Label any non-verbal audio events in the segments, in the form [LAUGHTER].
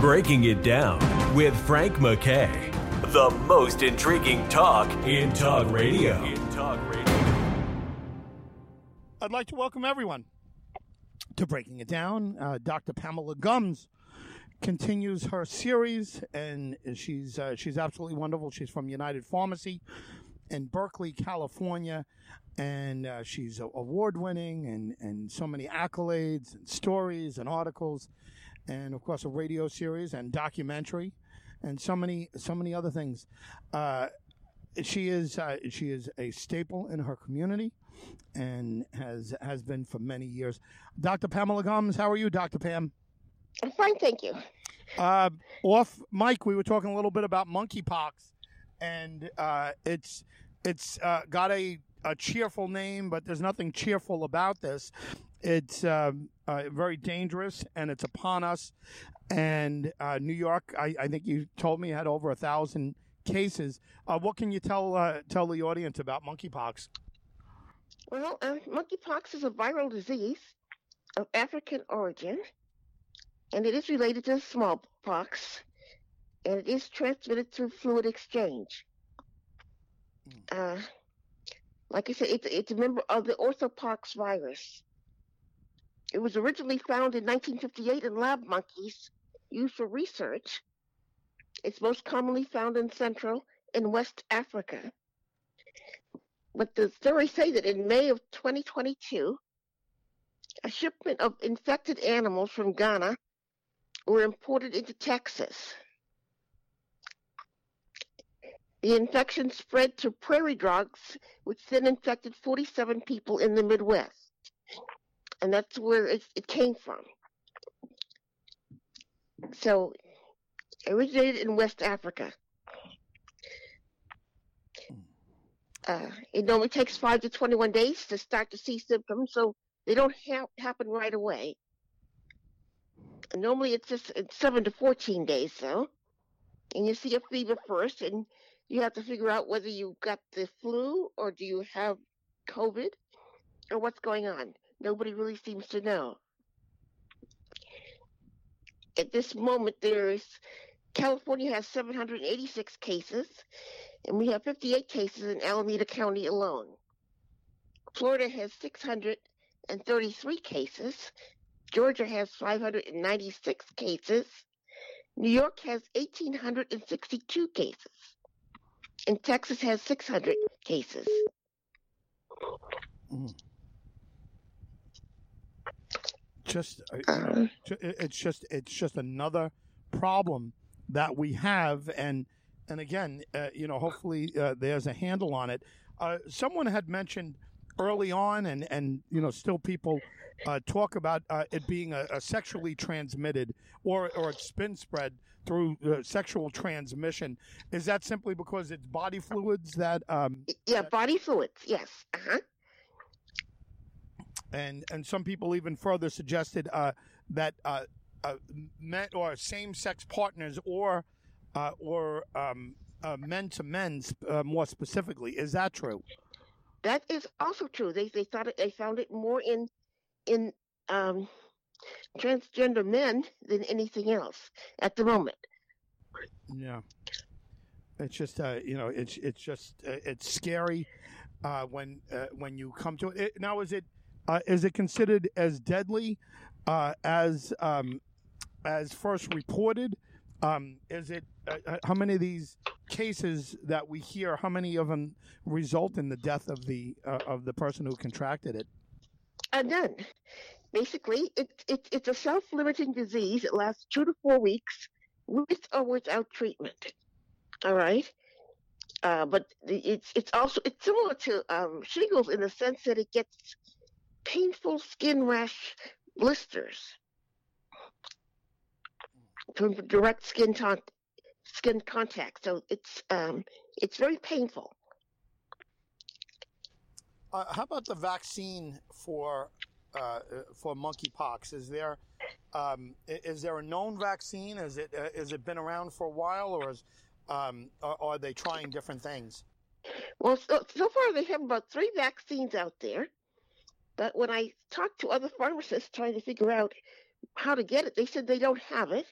Breaking It Down with Frank McKay. The most intriguing talk in talk radio. In talk radio. I'd like to welcome everyone to Breaking It Down. Uh, Dr. Pamela Gums continues her series, and she's uh, she's absolutely wonderful. She's from United Pharmacy in Berkeley, California, and uh, she's award winning and and so many accolades and stories and articles, and of course a radio series and documentary, and so many so many other things. Uh, she is uh, she is a staple in her community, and has has been for many years. Dr. Pamela Gomes, how are you, Dr. Pam? I'm fine, thank you. Uh, off Mike, we were talking a little bit about monkeypox, and uh, it's it's uh, got a, a cheerful name, but there's nothing cheerful about this. It's um, uh, very dangerous, and it's upon us. And uh, New York, I, I, think you told me had over a thousand cases. Uh, what can you tell tell the audience about monkeypox? Well, monkeypox is a viral disease of African origin and it is related to smallpox, and it is transmitted through fluid exchange. Uh, like I said, it's, it's a member of the orthopox virus. It was originally found in 1958 in lab monkeys used for research. It's most commonly found in Central and West Africa. But the story say that in May of 2022, a shipment of infected animals from Ghana were imported into Texas. The infection spread to prairie dogs, which then infected 47 people in the Midwest. And that's where it, it came from. So, it originated in West Africa. Uh, it normally takes 5 to 21 days to start to see symptoms, so they don't ha- happen right away. Normally it's just it's seven to fourteen days though, and you see a fever first, and you have to figure out whether you got the flu or do you have COVID or what's going on. Nobody really seems to know. At this moment, there's California has 786 cases, and we have 58 cases in Alameda County alone. Florida has 633 cases, Georgia has 596 cases. New York has 1,862 cases. And Texas has 600 cases. Mm. Just, uh, it's just, it's just another problem that we have, and and again, uh, you know, hopefully uh, there's a handle on it. Uh, someone had mentioned early on, and and you know, still people uh, talk about uh, it being a, a, sexually transmitted or or it's been spread through uh, sexual transmission. Is that simply because it's body fluids that? Um, yeah, body fluids. Yes. Uh-huh. And and some people even further suggested uh, that uh, uh, men or same sex partners or or um, men to men more specifically. Is that true? That is also true. They they thought it, they found it more in in um, transgender men than anything else at the moment. Yeah, it's just uh, you know it's it's just uh, it's scary uh, when uh, when you come to it. it now, is it uh, is it considered as deadly uh, as um, as first reported? Um, is it how many of these cases that we hear? How many of them result in the death of the of the person who contracted it? are none. Basically, it, it, it's a self-limiting disease. It lasts two to four weeks with or without treatment. All right. Uh, but it's it's also it's similar to um, shingles in the sense that it gets painful skin rash blisters from direct skin ton- skin contact. So it's um, it's very painful. Uh, how about the vaccine for uh, for monkeypox? Is there um, is there a known vaccine? Is it uh, is it been around for a while, or is um, are, are, they trying different things? Well, so, so far they have about three vaccines out there, but when I talked to other pharmacists trying to figure out how to get it, they said they don't have it.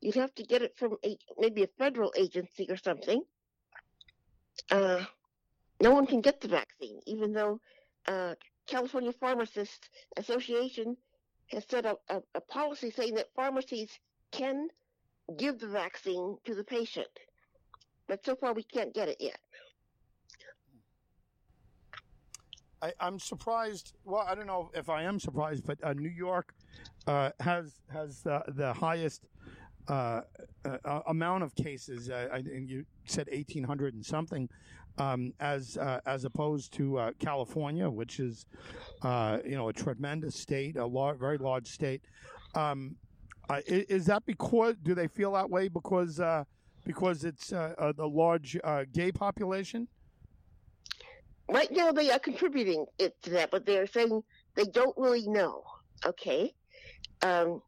you'd have to get it from a, maybe a federal agency or something. Uh, no one can get the vaccine, even though uh, California Pharmacists Association has set up a, a policy saying that pharmacies can give the vaccine to the patient. But so far, we can't get it yet. I, am surprised. Well, I don't know if I am surprised, but uh, New York uh, has has the, the highest uh, uh amount of cases. Uh, I, and you said 1,800 and something, um, as uh, as opposed to California, which is you know a tremendous state, a very large state. Um, is that because do they feel that way because because it's the large gay population? Right now they are contributing it to that, but they're saying they don't really know. Okay, um,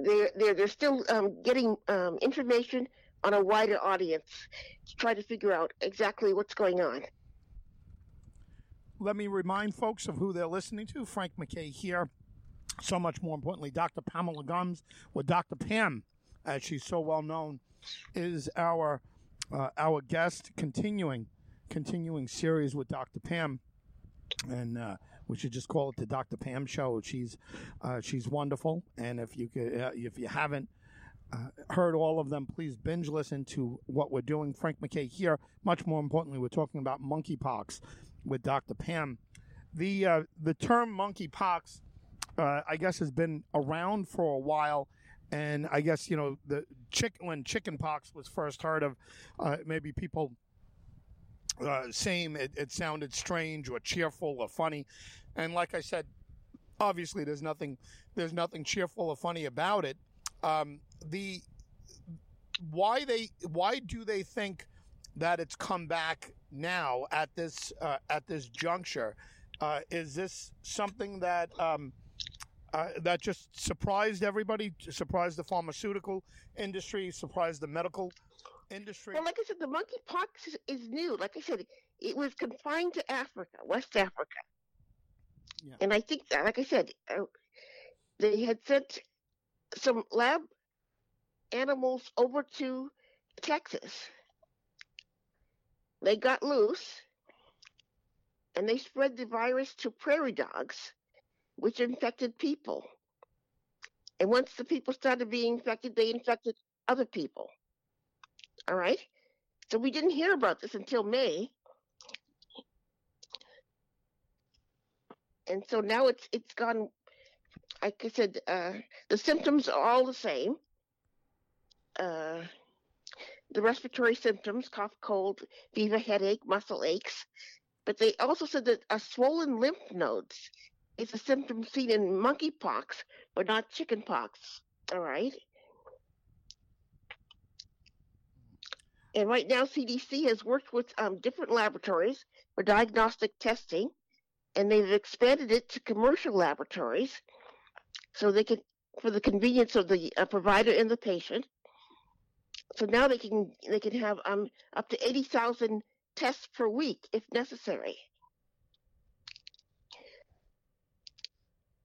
they're they're they're still um, getting um, information on a wider audience to try to figure out exactly what's going on. Let me remind folks of who they're listening to. Frank McKay here. So much more importantly, Dr. Pamela Gums, with Dr. Pam, as she's so well known, is our uh, our guest continuing continuing series with Dr. Pam, and uh, we should just call it the Dr. Pam Show. She's uh, she's wonderful, and if you could, uh, if you haven't uh, heard all of them, please binge listen to what we're doing. Frank McKay here. Much more importantly, we're talking about monkeypox with Dr. Pam. The uh, the term monkeypox, I guess, has been around for a while and I guess you know the chick when chickenpox was first heard of, uh, maybe people uh, saying it, it sounded strange or cheerful or funny, and like I said, obviously there's nothing there's nothing cheerful or funny about it. Um, the why they why do they think that it's come back now at this uh, at this juncture? Uh, is this something that um, uh, that just surprised everybody, surprised the pharmaceutical industry, surprised the medical industry. Well, like I said, the monkeypox is, is new. Like I said, it was confined to Africa, West Africa. Yeah. And I think that, like I said, uh, they had sent some lab animals over to Texas. They got loose and they spread the virus to prairie dogs which infected people. And once the people started being infected, they infected other people. All right? So we didn't hear about this until May. And so now it's it's gone like I said, uh, the symptoms are all the same. Uh, the respiratory symptoms, cough, cold, fever, headache, muscle aches. But they also said that a swollen lymph nodes it's a symptom seen in monkeypox, but not chickenpox. All right. And right now, CDC has worked with um, different laboratories for diagnostic testing, and they've expanded it to commercial laboratories, so they can, for the convenience of the uh, provider and the patient. So now they can they can have um, up to eighty thousand tests per week if necessary.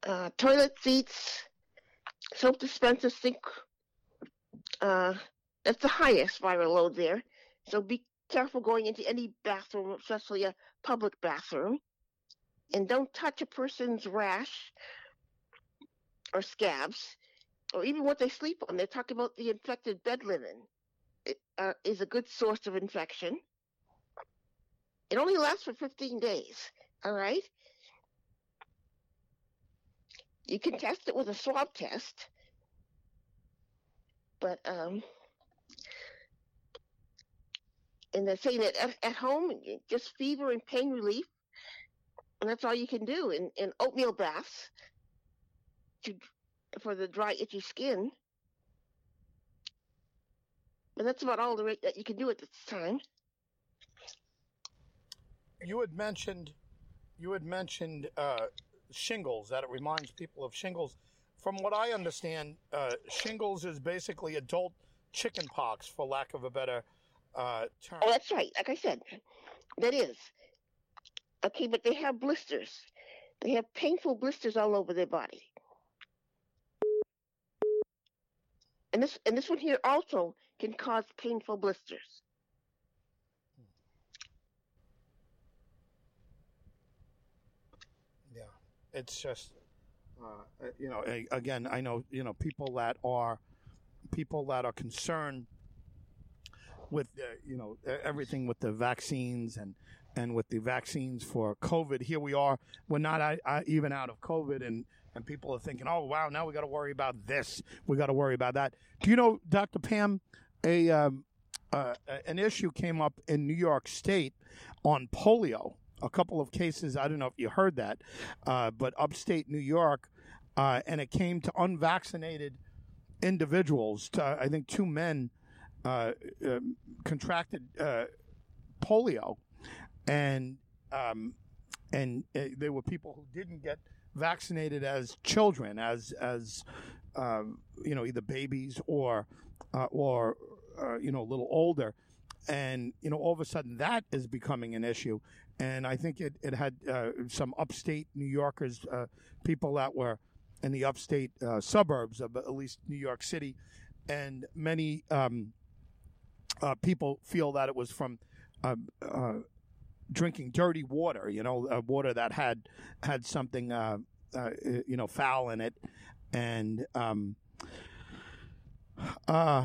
Uh, toilet seats, soap dispensers, sink. Uh, that's the highest viral load there. So be careful going into any bathroom, especially a public bathroom. And don't touch a person's rash or scabs or even what they sleep on. They're talking about the infected bed linen it, uh, is a good source of infection. It only lasts for 15 days, all right? You can test it with a swab test, but um, and they're saying that at, at home, just fever and pain relief, and that's all you can do. And, and oatmeal baths to for the dry, itchy skin. But that's about all the rate that you can do at this time. You had mentioned, you had mentioned uh, shingles, that it reminds people of shingles. From what I understand, uh, shingles is basically adult chicken pox, for lack of a better uh, term. Oh, that's right. Like I said, that is. Okay, but they have blisters. They have painful blisters all over their body. And this and this one here also can cause painful blisters. It's just uh, you know again I know you know people that are people that are concerned with uh, you know everything with the vaccines and and with the vaccines for COVID. Here we are. We're not uh, uh, even out of COVID, and and people are thinking, oh wow, now we got to worry about this. We got to worry about that. Do you know, Dr. Pam, a um, uh, an issue came up in New York State on polio. A couple of cases. I don't know if you heard that, uh, but upstate New York, uh, and it came to unvaccinated individuals. To, I think two men uh, um, contracted uh, polio, and um, and uh, they were people who didn't get vaccinated as children, as as um, you know, either babies or uh, or you know, a little older, and you know, all of a sudden that is becoming an issue. And I think it it had uh, some upstate New Yorkers, uh, people that were in the upstate uh, suburbs of at least New York City, and many um, uh, people feel that it was from drinking dirty water, you know, uh, water that had had something, uh, uh, you know, foul in it, and um, uh,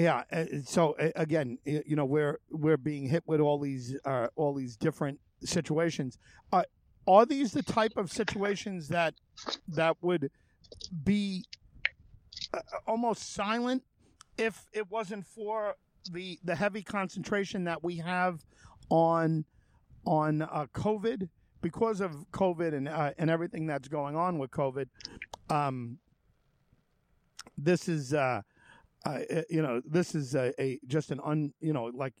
yeah. Uh, so again, you know, we're we're being hit with all these uh, all these different situations. Uh, are these the type of situations that that would be uh, almost silent if it wasn't for the the heavy concentration that we have on on uh, COVID because of COVID and uh, and everything that's going on with COVID. Um, this is uh, uh, you know this is a, a, just an un you know like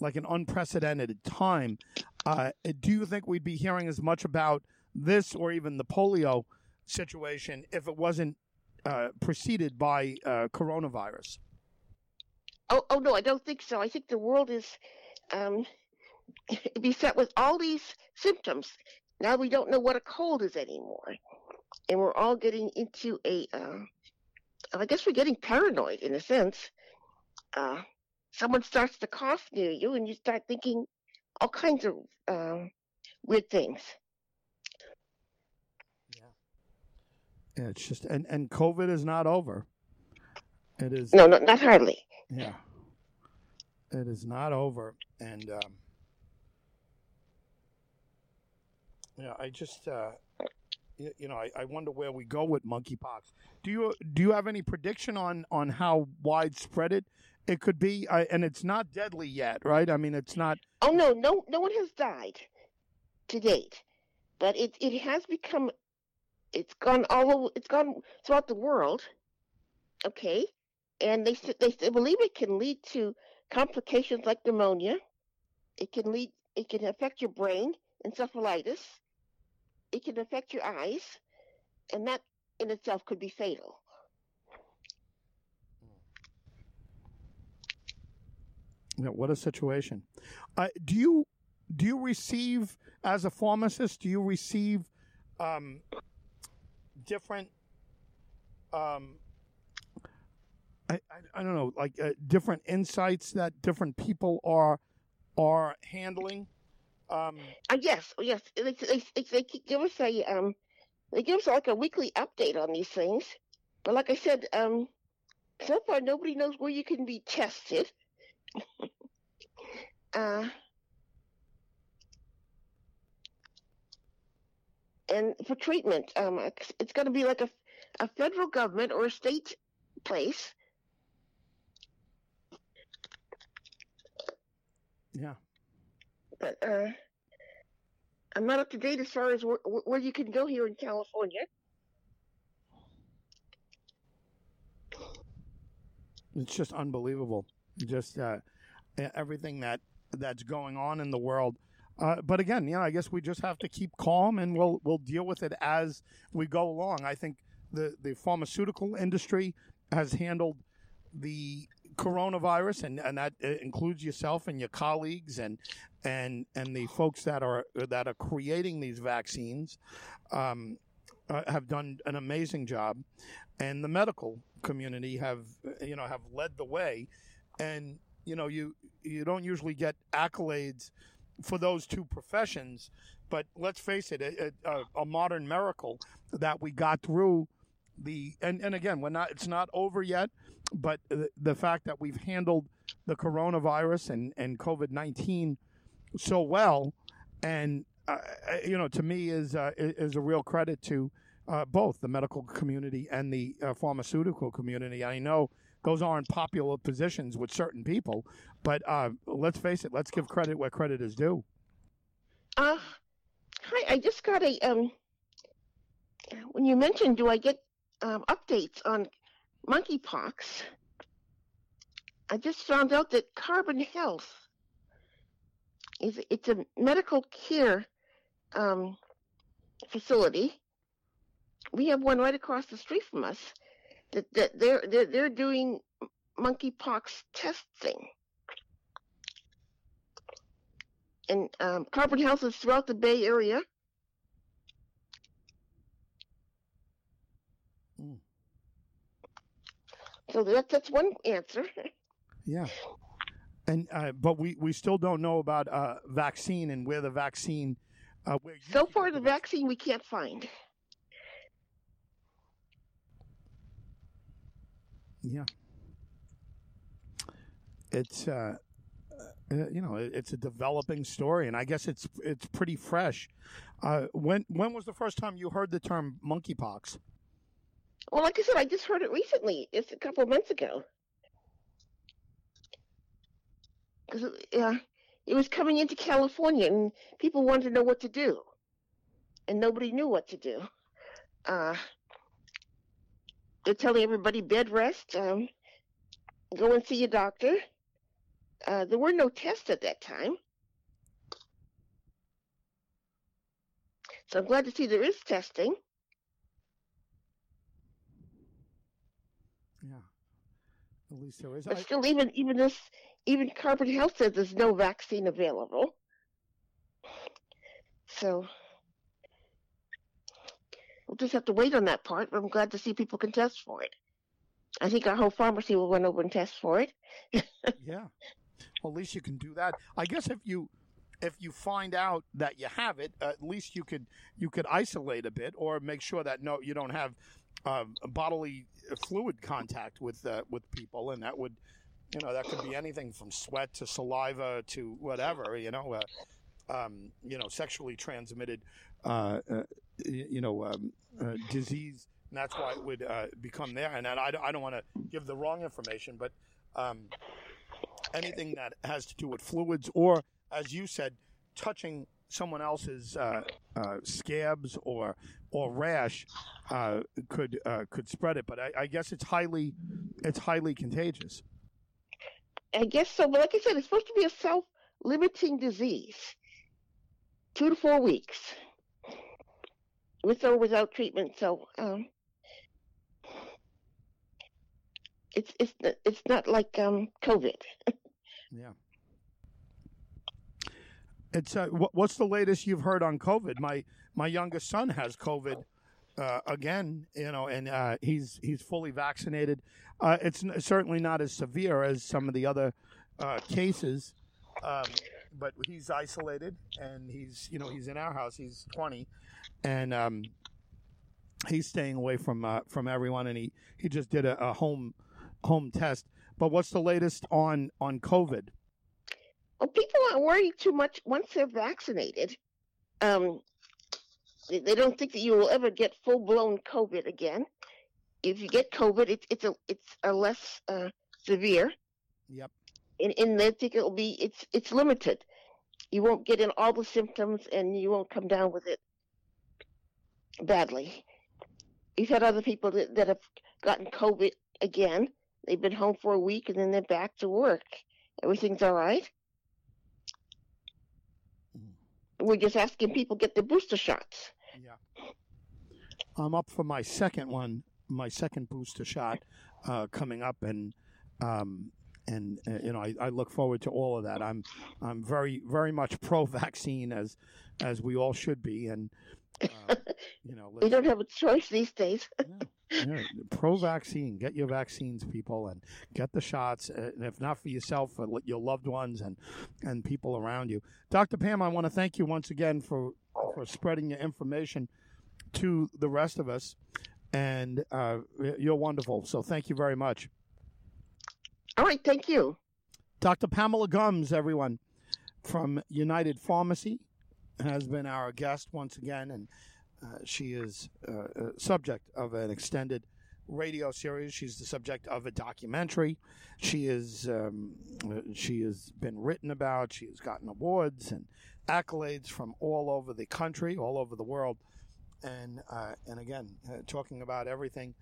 like an unprecedented time. Uh, do you think we'd be hearing as much about this or even the polio situation if it wasn't uh, preceded by uh, coronavirus? Oh, oh no, I don't think so. I think the world is um, [LAUGHS] beset with all these symptoms. Now we don't know what a cold is anymore. And we're all getting into a, uh, I guess we're getting paranoid in a sense. Uh, someone starts to cough near you and you start thinking all kinds of uh, weird things. Yeah. yeah, it's just, and, and COVID is not over. It is. No, not, not hardly. Yeah. It is not over. And, um, Yeah, I just, uh, you know, I, I wonder where we go with monkeypox. Do you do you have any prediction on on how widespread it it could be? I, and it's not deadly yet, right? I mean, it's not. Oh no, no, no one has died to date, but it it has become. It's gone all over. It's gone throughout the world. Okay, and they they believe it can lead to complications like pneumonia. It can lead. It can affect your brain, encephalitis it can affect your eyes, and that in itself could be fatal. Yeah, what a situation. Uh, do you do you receive as a pharmacist? Do you receive um, different? Um, I, I, I don't know, like uh, different insights that different people are are handling um, uh, yes, yes. They, they, they, give us a um, they give us like a weekly update on these things. But like I said, um, so far nobody knows where you can be tested. [LAUGHS] uh, and for treatment, um, it's, it's going to be like a, a federal government or a state place. Yeah but uh, I'm not up to date as far as where, where you can go here in California. It's just unbelievable. Just uh, everything that that's going on in the world. Uh, but again, yeah, I guess we just have to keep calm and we'll we'll deal with it as we go along. I think the the pharmaceutical industry has handled the coronavirus, and, and that includes yourself and your colleagues and and and the folks that are that are creating these vaccines. Um, uh, have done an amazing job, and the medical community have you know have led the way, and you know you you don't usually get accolades for those two professions, but let's face it, a, a, a modern miracle that we got through the and, and again we're not it's not over yet but the, the fact that we've handled the coronavirus and and covid-19 so well and uh, you know to me is uh, is a real credit to uh, both the medical community and the uh, pharmaceutical community. I know those aren't popular positions with certain people but uh, let's face it let's give credit where credit is due. Uh hi i just got a um when you mentioned do i get um, updates on monkeypox, I just found out that Carbon Health is it's a medical care um, facility. We have one right across the street from us that, that they're, they're they're doing monkeypox testing. And um, Carbon Health is throughout the Bay Area. So that, that's one answer. [LAUGHS] Yeah. And uh, but we, we still don't know about uh, vaccine and where the vaccine. Uh, where so far, the vaccine we can't find. Yeah. It's uh, uh, you know it's a developing story, and I guess it's it's pretty fresh. Uh, when when was the first time you heard the term monkeypox? Well, like I said, I just heard it recently. It's a couple of months ago. Because it was coming into California, and people wanted to know what to do, and nobody knew what to do. Uh, they're telling everybody bed rest, um, go and see your doctor. Uh, there were no tests at that time. So I'm glad to see there is testing. Yeah. At least there is. But I... still, even even this, even Carbon Health says there's no vaccine available. So we'll just have to wait on that part. But I'm glad to see people can test for it. I think our whole pharmacy will run over and test for it. [LAUGHS] yeah. Well, at least you can do that. I guess if you if you find out that you have it, at least you could you could isolate a bit or make sure that no you don't have uh, bodily fluid contact with uh, with people, and that would, you know, that could be anything from sweat to saliva to whatever, you know, uh, um, you know, sexually transmitted, uh, uh, you know, um, uh, disease. And that's why it would become there. And I, I don't want to give the wrong information, but um, anything that has to do with fluids or, as you said, touching someone else's uh, uh, scabs or or rash uh, could uh, could spread it. But I, I, guess it's highly it's highly contagious. I guess so. But like I said, it's supposed to be a self limiting disease, two to four weeks, with or without treatment. So. Um, it's it's it's not like um, COVID. [LAUGHS] yeah. It's uh, what's the latest you've heard on COVID? My my youngest son has COVID uh, again, you know, and uh, he's he's fully vaccinated. Uh, it's n- certainly not as severe as some of the other uh, cases, um, but he's isolated and he's you know he's in our house. He's twenty, and um, he's staying away from uh, from everyone. And he he just did a, a home home test. But what's the latest on on COVID? Well, people aren't worried too much once they're vaccinated. Um, they, they don't think that you will ever get full blown COVID again. If you get COVID, it's it's a it's a less uh, severe. Yep. And, and they think it'll be it's it's limited. You won't get in all the symptoms, and you won't come down with it badly. We've had other people that, that have gotten COVID again. They've been home for a week, and then they're back to work. Everything's all right. We're just asking people get the booster shots. Yeah. I'm up for my second one, my second booster shot uh, coming up, and um, and uh, you know I, I, look forward to all of that. I'm I'm very very much pro vaccine as as we all should be, and Uh, [LAUGHS] you know, you don't have a choice these days. yeah, yeah. Pro vaccine. Get your vaccines, people, and get the shots. uh, And if not for yourself, for your loved ones and and people around you. Dr. Pam, I want to thank you once again for for spreading your information to the rest of us. And uh, you're wonderful. So thank you very much. All right, thank you. Dr. Pamela Gums, everyone, from United Pharmacy, has been our guest once again, and uh, she is uh, a subject of an extended radio series. She's the subject of a documentary. She is um, uh, she has been written about. She has gotten awards and accolades from all over the country, all over the world, and uh, and again, uh, talking about everything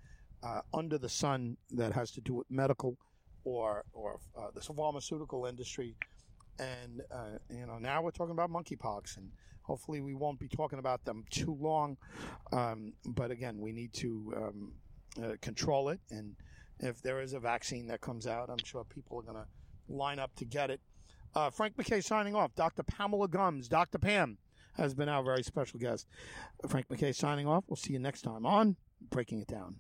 uh, under the sun that has to do with medical or or uh, the pharmaceutical industry. And uh, you know, now we're talking about monkeypox, and hopefully we won't be talking about them too long. Um, but again, we need to um, uh, control it, and if there is a vaccine that comes out, I'm sure people are going to line up to get it. Uh, Frank McKay signing off. Dr. Pamela Gums, Dr. Pam, has been our very special guest. Frank McKay signing off. We'll see you next time on Breaking It Down.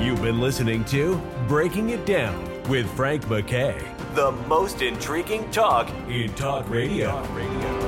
You've been listening to Breaking It Down with Frank McKay, the most intriguing talk in talk radio. Talk radio.